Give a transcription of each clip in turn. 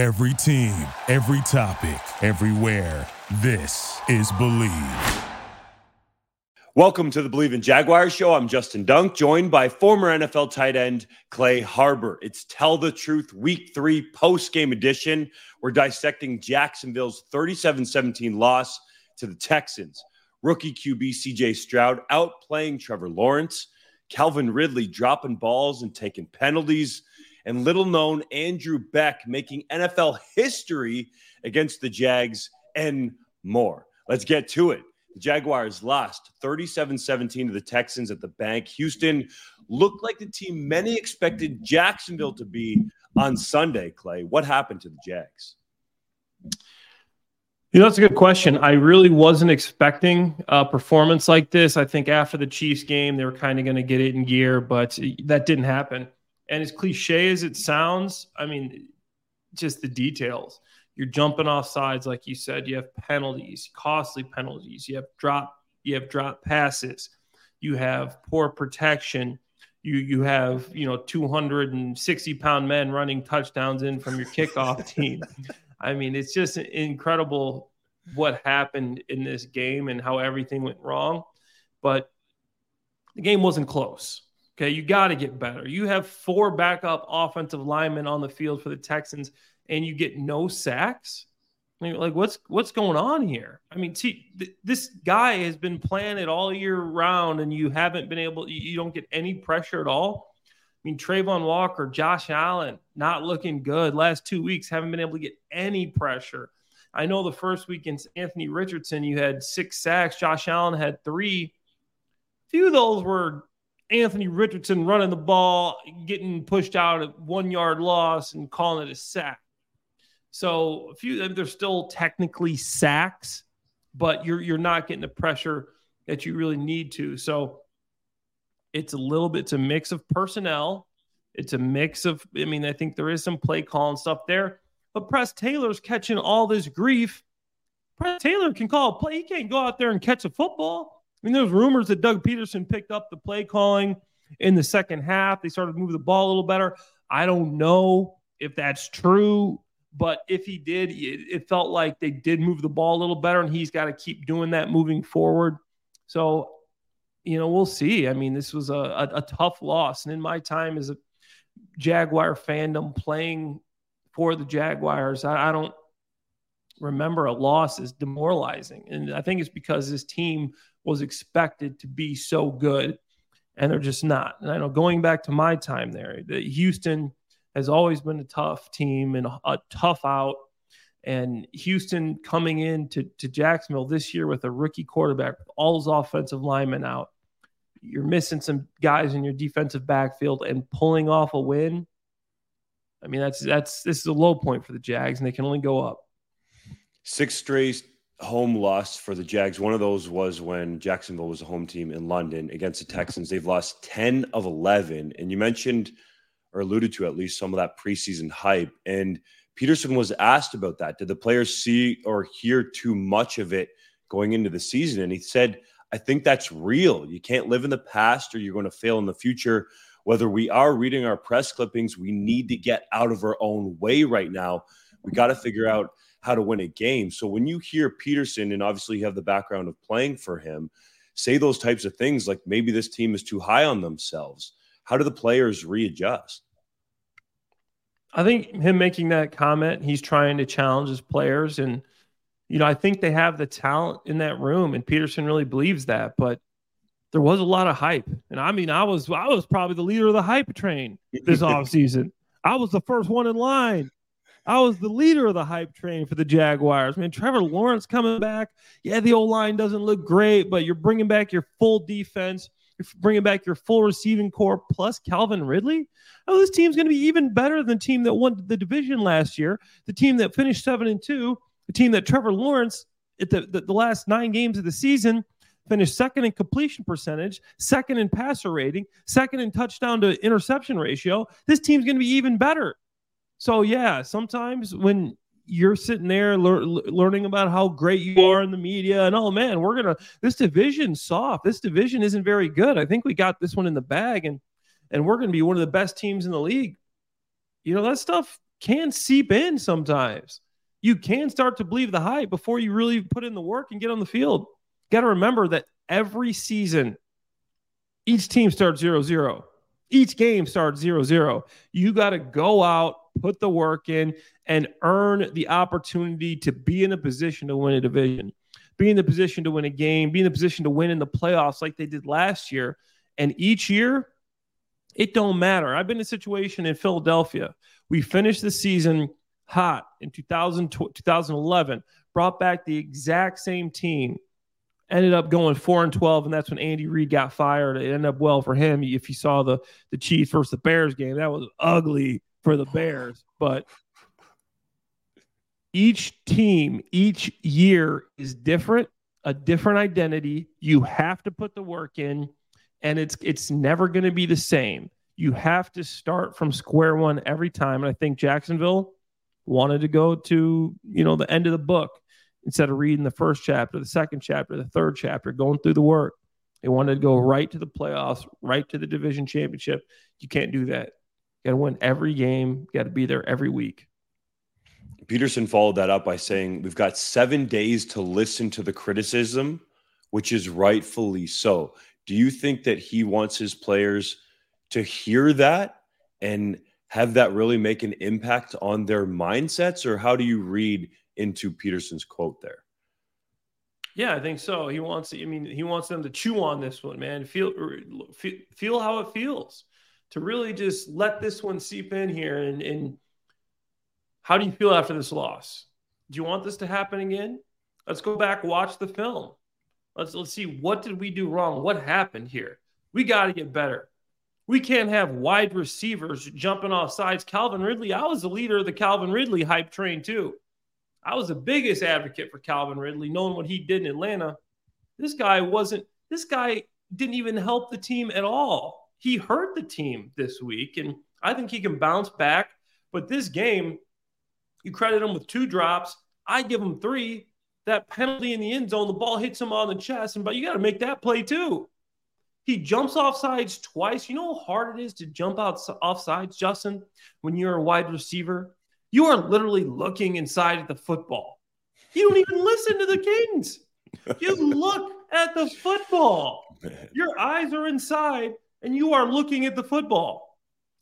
Every team, every topic, everywhere. This is Bleav. Welcome to the Bleav in Jaguars show. I'm Justin Dunk, joined by former NFL tight end Clay Harbor. It's Tell the Truth Week 3 post game edition. We're dissecting Jacksonville's 37 17 loss to the Texans. Rookie QB CJ Stroud outplaying Trevor Lawrence, Calvin Ridley dropping balls and taking penalties and little known Andrew Beck making NFL history against the Jags and more. Let's get to it. The Jaguars lost 37 17 to the Texans at the bank. Houston looked like the team many expected Jacksonville to be on Sunday, Clay. What happened to the Jags? You know, that's a good question. I really wasn't expecting a performance like this. I think after the Chiefs game, they were kind of going to get it in gear, but that didn't happen. And as cliche as it sounds, I mean, just the details. You're jumping off sides, like you said. You have penalties, costly penalties. You have drop, you have drop passes. You have poor protection. You you have you know 260 pound men running touchdowns in from your kickoff team. I mean, it's just incredible what happened in this game and how everything went wrong. But the game wasn't close. Okay, you got to get better. You have four backup offensive linemen on the field for the Texans, and you get no sacks. Like, what's what's going on here? I mean, see, th- this guy has been playing it all year round, and you haven't been able. You, you don't get any pressure at all. I mean, Travon Walker, Josh Allen, not looking good. Last two weeks, haven't been able to get any pressure. I know the first week against Anthony Richardson, you had six sacks. Josh Allen had three. A few of those were Anthony Richardson running the ball, getting pushed out at one yard loss and calling it a sack. So a few they're still technically sacks, but you're you're not getting the pressure that you really need to. So it's a little bit it's a mix of personnel. It's a mix of I mean, I think there is some play call and stuff there. But Press Taylor's catching all this grief. Press Taylor can call a play. He can't go out there and catch a football. I mean, there's rumors that Doug Pederson picked up the play calling in the second half. They started to move the ball a little better. I don't know if that's true, but if he did, it, felt like they did move the ball a little better, and he's got to keep doing that moving forward. So, you know, we'll see. I mean, this was a, a, a tough loss. And in my time as a Jaguar fandom playing for the Jaguars, I, I don't remember a loss as demoralizing. And I think it's because this team was expected to be so good, and they're just not. And I know going back to my time there, the Houston has always been a tough team and a, tough out. And Houston coming in to, to Jacksonville this year with a rookie quarterback, all those offensive linemen out, you're missing some guys in your defensive backfield and pulling off a win. I mean, that's that's this is a low point for the Jags, and they can only go up. Six straight home loss for the Jags. One of those was when Jacksonville was a home team in London against the Texans. They've lost 10 of 11. And you mentioned or alluded to at least some of that preseason hype. And Pederson was asked about that. Did the players see or hear too much of it going into the season? And he said, I think that's real. You can't live in the past or you're going to fail in the future. Whether we are reading our press clippings, we need to get out of our own way right now. We got to figure out how to win a game. So when you hear Pederson, and obviously you have the background of playing for him, say those types of things like maybe this team is too high on themselves, how do the players readjust? I think him making that comment, he's trying to challenge his players. And, you know, I think they have the talent in that room, and Pederson really believes that. But there was a lot of hype. And I mean, I was I was probably the leader of the hype train this offseason. I was the first one in line. I was the leader of the hype train for the Jaguars. Man, Trevor Lawrence coming back. Yeah, the old line doesn't look great, but you're bringing back your full defense. You're bringing back your full receiving corps plus Calvin Ridley. Oh, this team's going to be even better than the team that won the division last year, the team that finished seven and two, the team that Trevor Lawrence at the, the, the last nine games of the season finished second in completion percentage, second in passer rating, second in touchdown to interception ratio. This team's going to be even better. So yeah, sometimes when you're sitting there lear- learning about how great you are in the media and oh man, we're gonna this division soft. This division isn't very good. I think we got this one in the bag and and we're gonna be one of the best teams in the league. You know that stuff can seep in sometimes. You can start to believe the hype before you really put in the work and get on the field. Got to remember that every season, each team starts 0 0. Each game starts 0 0. You got to go out, put the work in, and earn the opportunity to be in a position to win a division, be in the position to win a game, be in the position to win in the playoffs like they did last year. And each year, it don't matter. I've been in a situation in Philadelphia. We finished the season hot in 2000, 2011, brought back the exact same team, ended up going four and 12, and that's when Andy Reid got fired. It ended up well for him. If you saw the the Chiefs versus the Bears game, that was ugly for the Bears. But each team, each year is different, a different identity. You have to put the work in and it's it's never going to be the same. You have to start from square one every time. And I think Jacksonville wanted to go to you know the end of the book instead of reading the first chapter, the second chapter, the third chapter, going through the work. They wanted to go right to the playoffs, right to the division championship. You can't do that. You got to win every game. You got to be there every week. Pederson followed that up by saying, We've got seven days to listen to the criticism, which is rightfully so. Do you think that he wants his players to hear that and have that really make an impact on their mindsets? Or how do you read into Pederson's quote there? Yeah, I think so. He wants, I mean, he wants them to chew on this one, man. Feel, feel, feel how it feels to really just let this one seep in here. And, and how do you feel after this loss? Do you want this to happen again? Let's go back, watch the film. Let's let's see what did we do wrong? What happened here? We got to get better. We can't have wide receivers jumping off sides. Calvin Ridley, I was the leader of the Calvin Ridley hype train too. I was the biggest advocate for Calvin Ridley, knowing what he did in Atlanta. This guy wasn't, this guy didn't even help the team at all. He hurt the team this week, and I think he can bounce back. But this game, you credit him with two drops. I give him three that penalty in the end zone, the ball hits him on the chest, and but you got to make that play too. He jumps off sides twice. You know how hard it is to jump out off sides, Justin, when you're a wide receiver? You are literally looking inside at the football. You don't even listen to the Kings. You look at the football. Your eyes are inside and you are looking at the football.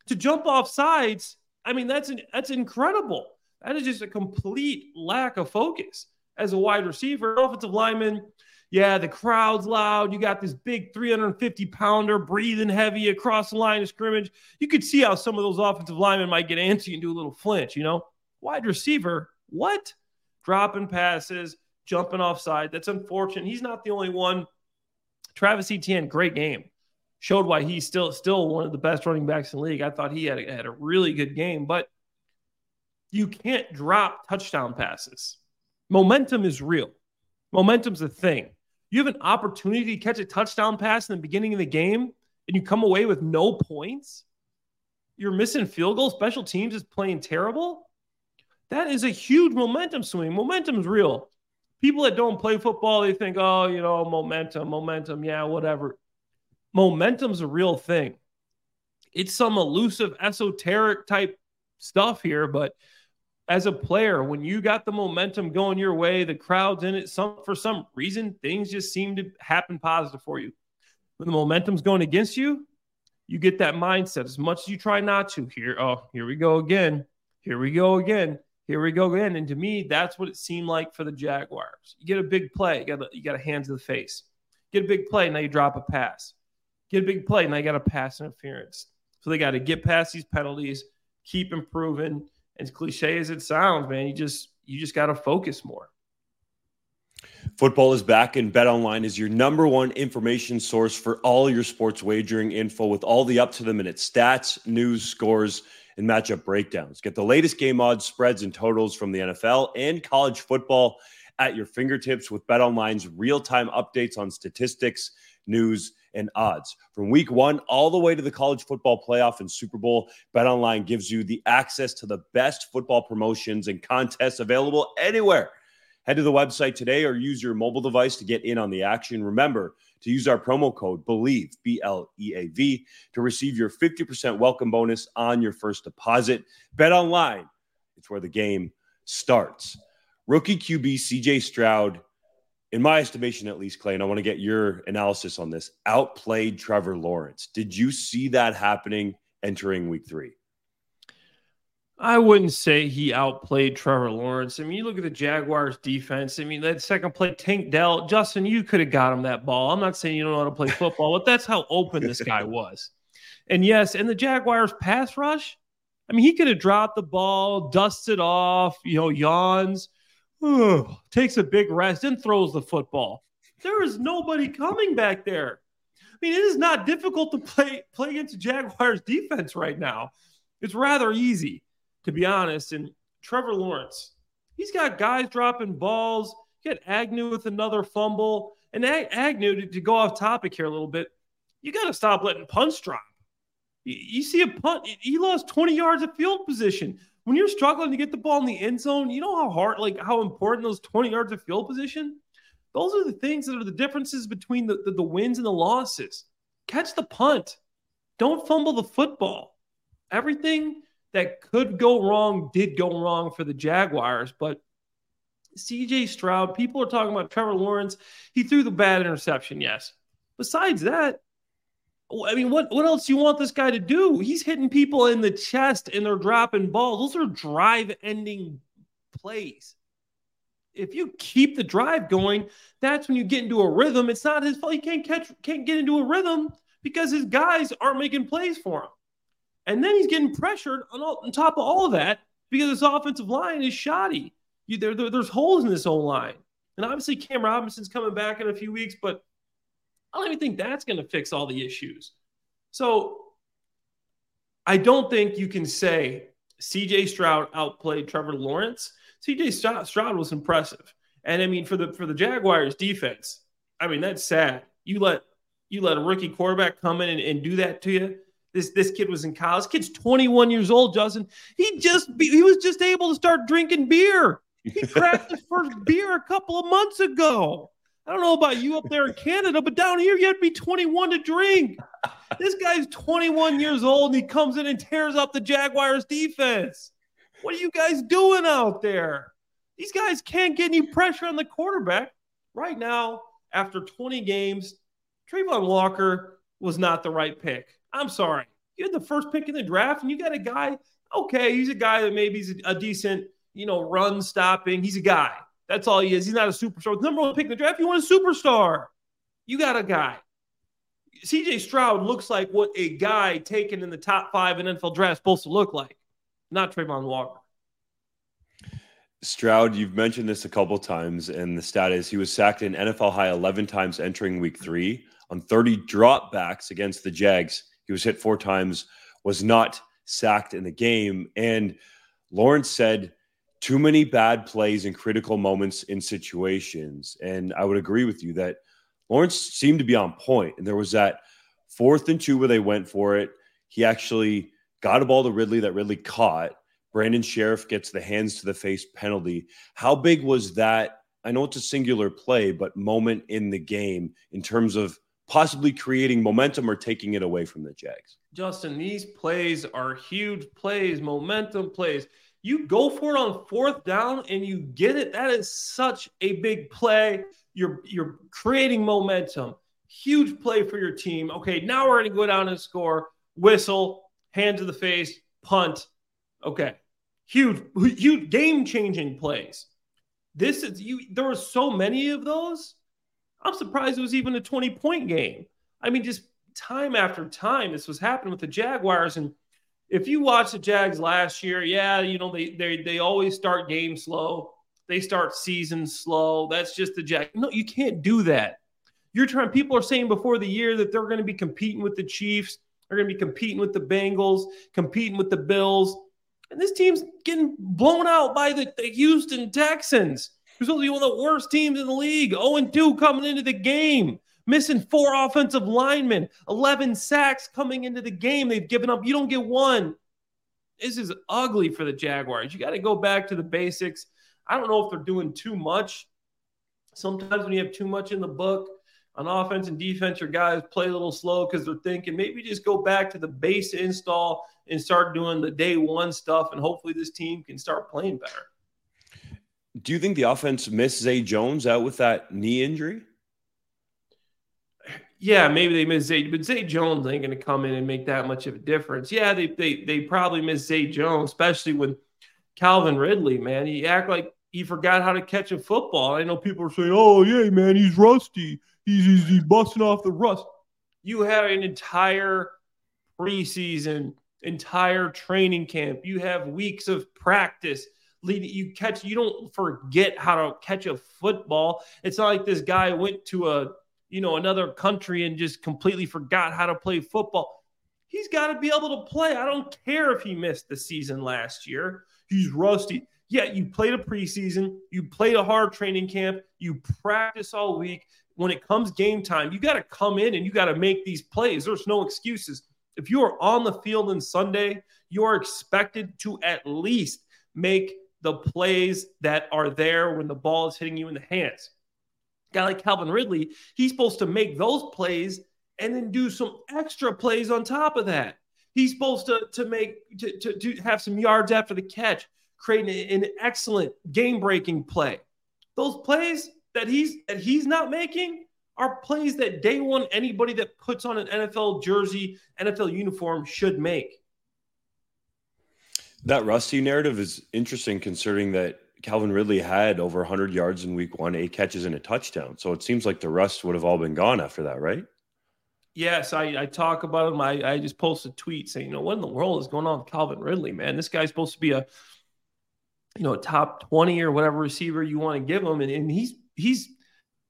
To jump off sides, I mean, that's an, that's incredible. That is just a complete lack of focus as a wide receiver, offensive lineman. Yeah, the crowd's loud. You got this big 350 pounder breathing heavy across the line of scrimmage. You could see how some of those offensive linemen might get antsy and do a little flinch, you know? Wide receiver, what? Dropping passes, jumping offside. That's unfortunate. He's not the only one. Travis Etienne, great game. Showed why he's still still one of the best running backs in the league. I thought he had a, had a really good game, but you can't drop touchdown passes. Momentum is real. Momentum's a thing. You have an opportunity to catch a touchdown pass in the beginning of the game and you come away with no points. You're missing field goal. Special teams is playing terrible. That is a huge momentum swing. Momentum's real. People that don't play football, they think, oh, you know, momentum, momentum, yeah, whatever. Momentum's a real thing. It's some elusive, esoteric type stuff here, but as a player, when you got the momentum going your way, the crowd's in it, some for some reason, things just seem to happen positive for you. When the momentum's going against you, you get that mindset. As much as you try not to, here, oh, here we go again. Here we go again. Here we go again. And to me, that's what it seemed like for the Jaguars. You get a big play, you got a, you got a hand to the face. Get a big play, now you drop a pass. Get a big play, and they got a pass interference. So they got to get past these penalties, keep improving as cliche as it sounds, man, you just you just got to focus more. Football is back, and BetOnline is your number one information source for all your sports wagering info with all the up to the minute stats, news, scores, and matchup breakdowns. Get the latest game odds, spreads, and totals from the NFL and college football at your fingertips with BetOnline's real time updates on statistics, news, and odds. From week one all the way to the college football playoff and Super Bowl, BetOnline gives you the access to the best football promotions and contests available anywhere. Head to the website today or use your mobile device to get in on the action. Remember to use our promo code BLEAV, B L E A V, to receive your 50% welcome bonus on your first deposit. Bet online It's where the game starts. Rookie QB CJ Stroud, in my estimation at least, Clay, and I want to get your analysis on this, outplayed Trevor Lawrence. Did you see that happening entering week three? I wouldn't say he outplayed Trevor Lawrence. I mean, you look at the Jaguars defense. I mean, that second play, Tank Dell, Justin, you could have got him that ball. I'm not saying you don't know how to play football, but that's how open this guy was. And yes, and the Jaguars pass rush, I mean, he could have dropped the ball, dusted off, you know, yawns, takes a big rest, and throws the football. There is nobody coming back there. I mean, it is not difficult to play play against Jaguars defense right now. It's rather easy to be honest. And Trevor Lawrence, he's got guys dropping balls. You got Agnew with another fumble. And Agnew, to, to go off topic here a little bit, you got to stop letting punts drop. You, you see a punt, he lost 20 yards of field position. When you're struggling to get the ball in the end zone, you know how hard, like how important those 20 yards of field position? Those are the things that are the differences between the, the, the wins and the losses. Catch the punt. Don't fumble the football. Everything that could go wrong did go wrong for the Jaguars, but CJ Stroud, people are talking about Trevor Lawrence. He threw the bad interception, yes. Besides that, I mean, what, what else do you want this guy to do? He's hitting people in the chest and they're dropping balls. Those are drive ending plays. If you keep the drive going, that's when you get into a rhythm. It's not his fault. He can't catch, can't get into a rhythm because his guys aren't making plays for him. And then he's getting pressured on, all, on top of all of that because his offensive line is shoddy. You, there, there, there's holes in this old line. And obviously, Cam Robinson's coming back in a few weeks, but I don't even think that's going to fix all the issues. So I don't think you can say CJ Stroud outplayed Trevor Lawrence. CJ Stroud was impressive. And I mean, for the for the Jaguars defense, I mean, that's sad. You let you let a rookie quarterback come in and, and do that to you. This this kid was in college. This kid's 21 years old, Justin. He just he was just able to start drinking beer. He cracked his first beer a couple of months ago. I don't know about you up there in Canada, but down here you have to be 21 to drink. This guy's 21 years old and he comes in and tears up the Jaguars defense. What are you guys doing out there? These guys can't get any pressure on the quarterback. Right now, after 20 games, Travon Walker was not the right pick. I'm sorry. You had the first pick in the draft, and you got a guy. Okay, he's a guy that maybe he's a, decent, you know, run stopping. He's a guy. That's all he is. He's not a superstar. number one pick in the draft, you want a superstar. You got a guy. CJ Stroud looks like what a guy taken in the top five in NFL draft is supposed to look like, not Travon Walker. Stroud, you've mentioned this a couple times, and the stat is he was sacked an NFL high 11 times entering week three on 30 dropbacks against the Jags. He was hit four times, was not sacked in the game. And Lawrence said, too many bad plays in critical moments in situations. And I would agree with you that Lawrence seemed to be on point. And there was that fourth and two where they went for it. He actually got a ball to Ridley that Ridley caught. Brandon Scherff gets the hands to the face penalty. How big was that? I know it's a singular play, but moment in the game in terms of possibly creating momentum or taking it away from the Jags. Justin, these plays are huge plays, momentum plays. You go for it on fourth down and you get it. That is such a big play. You're you're creating momentum. Huge play for your team. Okay, now we're going to go down and score. Whistle, hand to the face, punt. Okay. Huge huge game-changing plays. This is you there were so many of those I'm surprised it was even a 20 point game. I mean, just time after time, this was happening with the Jaguars. And if you watch the Jags last year, yeah, you know, they they they always start games slow. They start season slow. That's just the Jags. No, you can't do that. You're trying, people are saying before the year that they're going to be competing with the Chiefs, they're going to be competing with the Bengals, competing with the Bills. And this team's getting blown out by the, the Houston Texans who's supposed to be one of the worst teams in the league. 0 2 coming into the game, missing four offensive linemen, 11 sacks coming into the game. They've given up. You don't get one. This is ugly for the Jaguars. You got to go back to the basics. I don't know if they're doing too much. Sometimes when you have too much in the book on offense and defense, your guys play a little slow because they're thinking maybe just go back to the base install and start doing the day one stuff. And hopefully this team can start playing better. Do you think the offense missed Zay Jones out with that knee injury? Yeah, maybe they miss Zay, but Zay Jones ain't going to come in and make that much of a difference. Yeah, they they they probably miss Zay Jones, especially when Calvin Ridley, man. He act like he forgot how to catch a football. I know people are saying, "Oh, yeah, man, he's rusty. He's he's, he's busting off the rust." You have an entire preseason, entire training camp. You have weeks of practice lead you catch you don't forget how to catch a football it's not like this guy went to a you know another country and just completely forgot how to play football. He's got to be able to play. I don't care if he missed the season last year. He's rusty. Yeah you played a preseason. You played a hard training camp. You practice all week. When it comes game time you got to come in and you got to make these plays. There's no excuses. If you are on the field on sunday you are expected to at least make the plays that are there when the ball is hitting you in the hands. Guy like Calvin Ridley, he's supposed to make those plays and then do some extra plays on top of that. He's supposed to, to make to, to, to have some yards after the catch, creating an excellent game-breaking play. Those plays that he's that he's not making are plays that day one anybody that puts on an NFL jersey, NFL uniform should make. That Rusty narrative is interesting considering that Calvin Ridley had over 100 yards in week one, eight catches and a touchdown. So it seems like the rust would have all been gone after that, right? Yes, I, I talk about him. I, I just posted a tweet saying, you know, what in the world is going on with Calvin Ridley, man? This guy's supposed to be a, you know, top 20 or whatever receiver you want to give him. And, and he's, he's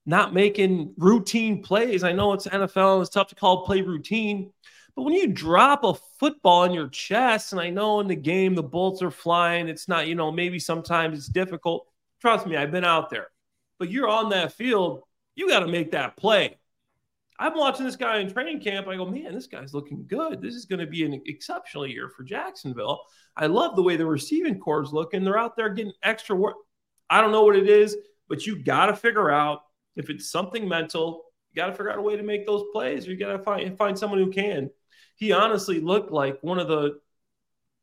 not making routine plays. I know it's NFL. And it's tough to call play routine, but when you drop a football in your chest, and I know in the game the bolts are flying, it's not, you know, maybe sometimes it's difficult. Trust me, I've been out there. But you're on that field, you got to make that play. I'm watching this guy in training camp. I go, man, this guy's looking good. This is going to be an exceptional year for Jacksonville. I love the way the receiving corps looking. They're out there getting extra work. I don't know what it is, but you got to figure out if it's something mental. You got to figure out a way to make those plays, or you got to find find someone who can he honestly looked like one of the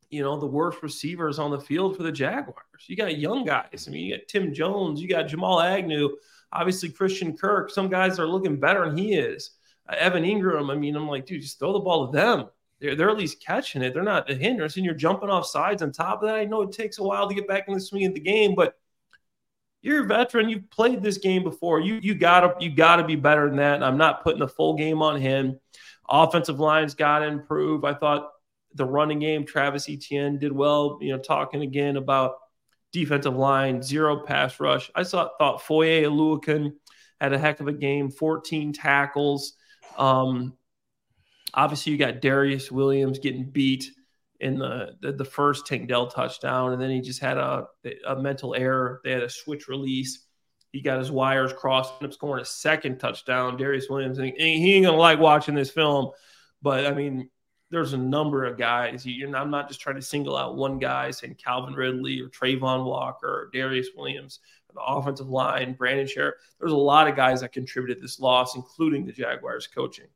you know the worst receivers on the field for the Jaguars. You got young guys. I mean, you got Tim Jones, you got Jamal Agnew, obviously Christian Kirk. Some guys are looking better than he is. Uh, Evan Engram. I mean, I'm like, dude, just throw the ball to them. They're, they're at least catching it. They're not a hindrance, and you're jumping off sides. On top of that, I know it takes a while to get back in the swing of the game, but you're a veteran. You've played this game before. You you gotta you gotta be better than that. And I'm not putting the full game on him. Offensive lines got to improve. I thought the running game, Travis Etienne did well. You know, talking again about defensive line, zero pass rush. I saw, thought Foye Oluokun had a heck of a game, 14 tackles. Um, obviously, you got Darious Williams getting beat in the, the, the first Tank Dell touchdown, and then he just had a, a mental error. They had a switch release. He got his wires crossed, ended up scoring a second touchdown. Darious Williams, and he ain't gonna like watching this film, but I mean, there's a number of guys. You, I'm not just trying to single out one guy, saying Calvin Ridley or Travon Walker or Darious Williams, the offensive line, Brandon Scherff. There's a lot of guys that contributed this loss, including the Jaguars coaching.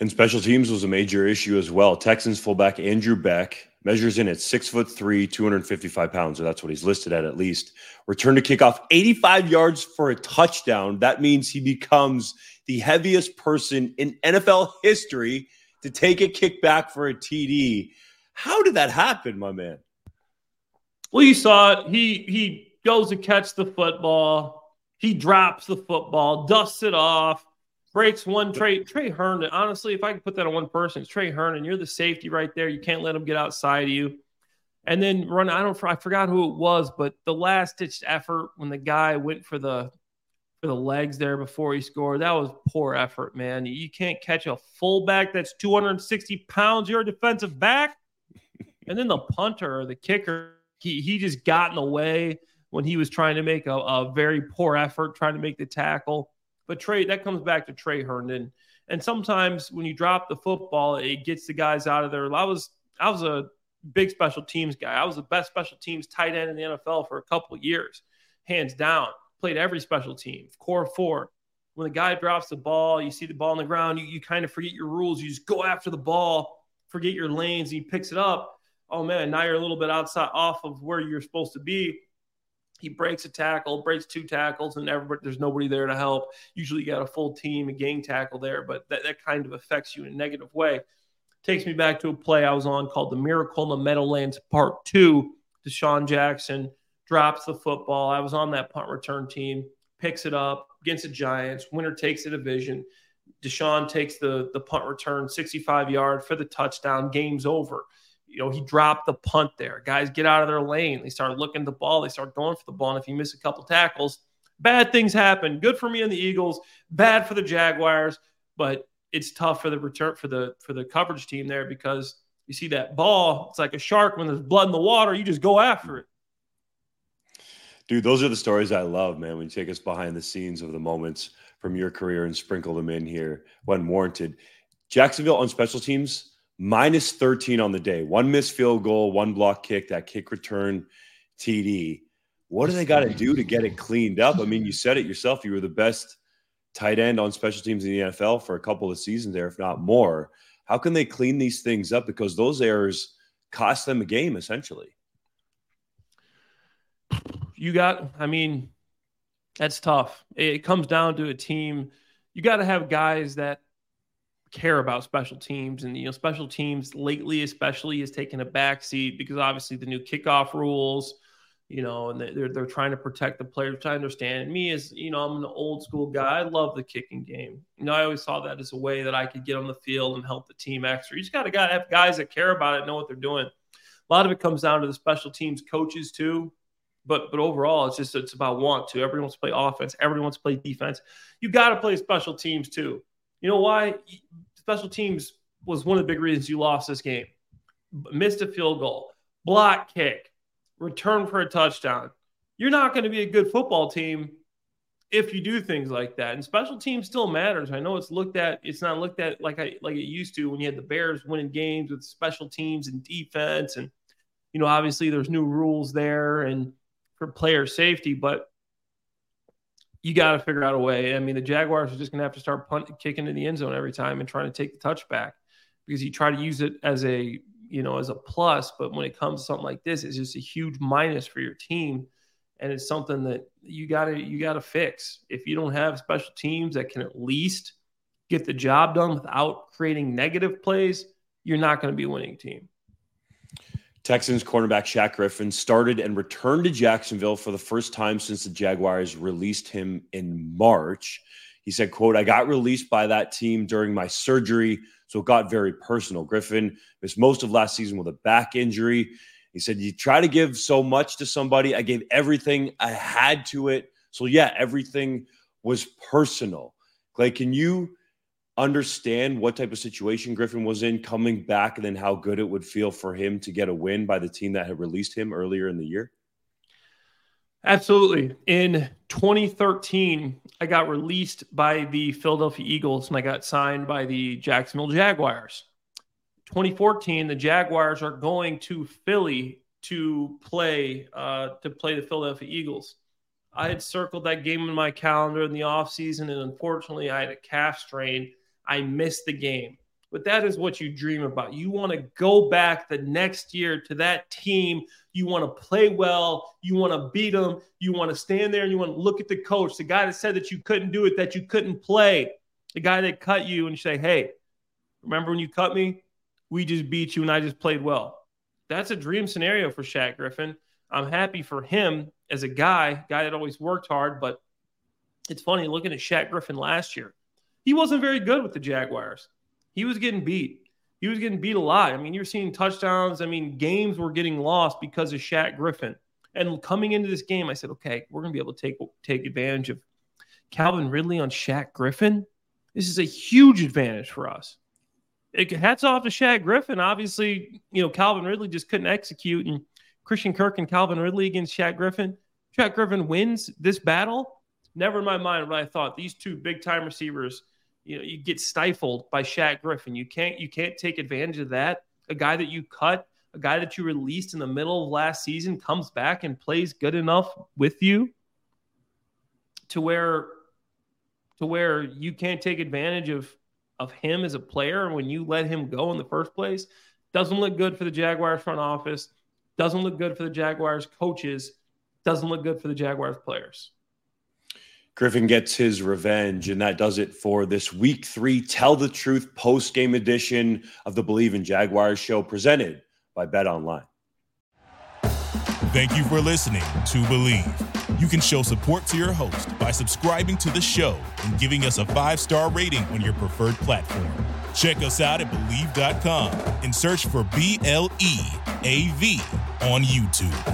And special teams was a major issue as well. Texans fullback Andrew Beck measures in at six foot three, 255 pounds, or that's what he's listed at at least. Return to kickoff 85 yards for a touchdown. That means he becomes the heaviest person in NFL history to take a kick back for a TD. How did that happen, my man? Well, you saw it. He he goes to catch the football. He drops the football, dusts it off breaks one Tre Trey Herndon. Honestly, if I could put that on one person, it's Tre Herndon. You're the safety right there. You can't let him get outside of you. And then run. I don't. I forgot who it was, but the last ditched effort when the guy went for the for the legs there before he scored. That was poor effort, man. You can't catch a fullback that's 260 pounds. You're a defensive back. And then the punter or the kicker, he he just got in the way when he was trying to make a, a very poor effort, trying to make the tackle. But Tre, that comes back to Tre Herndon. And sometimes when you drop the football, it gets the guys out of there. I was I was a big special teams guy. I was the best special teams tight end in the NFL for a couple years, hands down. Played every special team, core four. When the guy drops the ball, you see the ball on the ground, you, you kind of forget your rules. You just go after the ball forget your lanes, and he picks it up. Oh man, now you're a little bit outside off of where you're supposed to be. He breaks a tackle, breaks two tackles, and everybody, there's nobody there to help. Usually, you got a full team, a gang tackle there, but that, that kind of affects you in a negative way. Takes me back to a play I was on called the Miracle in the Meadowlands Part Two. DeSean Jackson drops the football. I was on that punt return team, picks it up against the Giants. Winner takes the division. DeSean takes the the punt return, 65 yard for the touchdown. Game's over. You know, he dropped the punt there. Guys get out of their lane. They start looking at the ball. They start going for the ball. And if you miss a couple tackles, bad things happen. Good for me and the Eagles. Bad for the Jaguars. But it's tough for the return for the for the coverage team there because you see that ball. It's like a shark when there's blood in the water. You just go after it. Dude, those are the stories I love, man. When you take us behind the scenes of the moments from your career and sprinkle them in here when warranted. Jacksonville on special teams, minus 13 on the day. One missed field goal, one block kick, that kick return TD. What do they got to do to get it cleaned up? I mean, you said it yourself. You were the best tight end on special teams in the NFL for a couple of seasons there, if not more. How can they clean these things up? Because those errors cost them a game, essentially you got, I mean, that's tough. It comes down to a team. You got to have guys that care about special teams. And, you know, special teams lately, especially, has taken a backseat because obviously the new kickoff rules, you know, and they're, they're trying to protect the players, which I understand. me, as, you know, I'm an old school guy. I love the kicking game. You know, I always saw that as a way that I could get on the field and help the team extra. You just got to have guys that care about it, know what they're doing. A lot of it comes down to the special teams coaches, too but but overall, it's just it's about want to. Everyone wants to play offense. Everyone wants to play defense. You got to play special teams too. You know why? Special teams was one of the big reasons you lost this game. Missed a field goal, block kick, return for a touchdown. You're not going to be a good football team if you do things like that. And special teams still matters. I know it's looked at. It's not looked at like I like it used to when you had the Bears winning games with special teams and defense and you know obviously there's new rules there and for player safety, but you got to figure out a way. I mean, the Jaguars are just going to have to start punting, kicking in the end zone every time and trying to take the touchback because you try to use it as a you know as a plus, but when it comes to something like this, it's just a huge minus for your team, and it's something that you got to you got to fix. If you don't have special teams that can at least get the job done without creating negative plays, you're not going to be a winning team. Texans cornerback Shaq Griffin started and returned to Jacksonville for the first time since the Jaguars released him in March. He said, quote, I got released by that team during my surgery, so it got very personal. Griffin missed most of last season with a back injury. He said, You try to give so much to somebody. I gave everything I had to it. So, yeah, everything was personal. Clay, can you understand what type of situation Griffin was in coming back and then how good it would feel for him to get a win by the team that had released him earlier in the year? Absolutely. In 2013, I got released by the Philadelphia Eagles and I got signed by the Jacksonville Jaguars. 2014, the Jaguars are going to Philly to play uh, to play the Philadelphia Eagles. I had circled that game in my calendar in the offseason, and unfortunately, I had a calf strain I missed the game. But that is what you dream about. You want to go back the next year to that team. You want to play well. You want to beat them. You want to stand there and you want to look at the coach, the guy that said that you couldn't do it, that you couldn't play, the guy that cut you, and say, Hey, remember when you cut me? We just beat you and I just played well. That's a dream scenario for Shaq Griffin. I'm happy for him as a guy, guy that always worked hard. But it's funny looking at Shaq Griffin last year he wasn't very good with the Jaguars. He was getting beat. He was getting beat a lot. I mean, you're seeing touchdowns. I mean, games were getting lost because of Shaq Griffin. And coming into this game, I said, okay, we're going to be able to take take advantage of Calvin Ridley on Shaq Griffin. This is a huge advantage for us. It, hats off to Shaq Griffin. Obviously, you know, Calvin Ridley just couldn't execute. And Christian Kirk and Calvin Ridley against Shaq Griffin. Shaq Griffin wins this battle. Never in my mind what I thought these two big time receivers – you know you get stifled by Shaq Griffin. You can't you can't take advantage of that. A guy that you cut, a guy that you released in the middle of last season comes back and plays good enough with you to where to where you can't take advantage of of him as a player when you let him go in the first place doesn't look good for the Jaguars front office, doesn't look good for the Jaguars coaches, doesn't look good for the Jaguars players. Griffin gets his revenge, and that does it for this week three Tell the Truth post game edition of the Bleav in Jaguars show presented by Bet Online. Thank you for listening to Bleav. You can show support to your host by subscribing to the show and giving us a five star rating on your preferred platform. Check us out at Bleav.com and search for B L E A V on YouTube.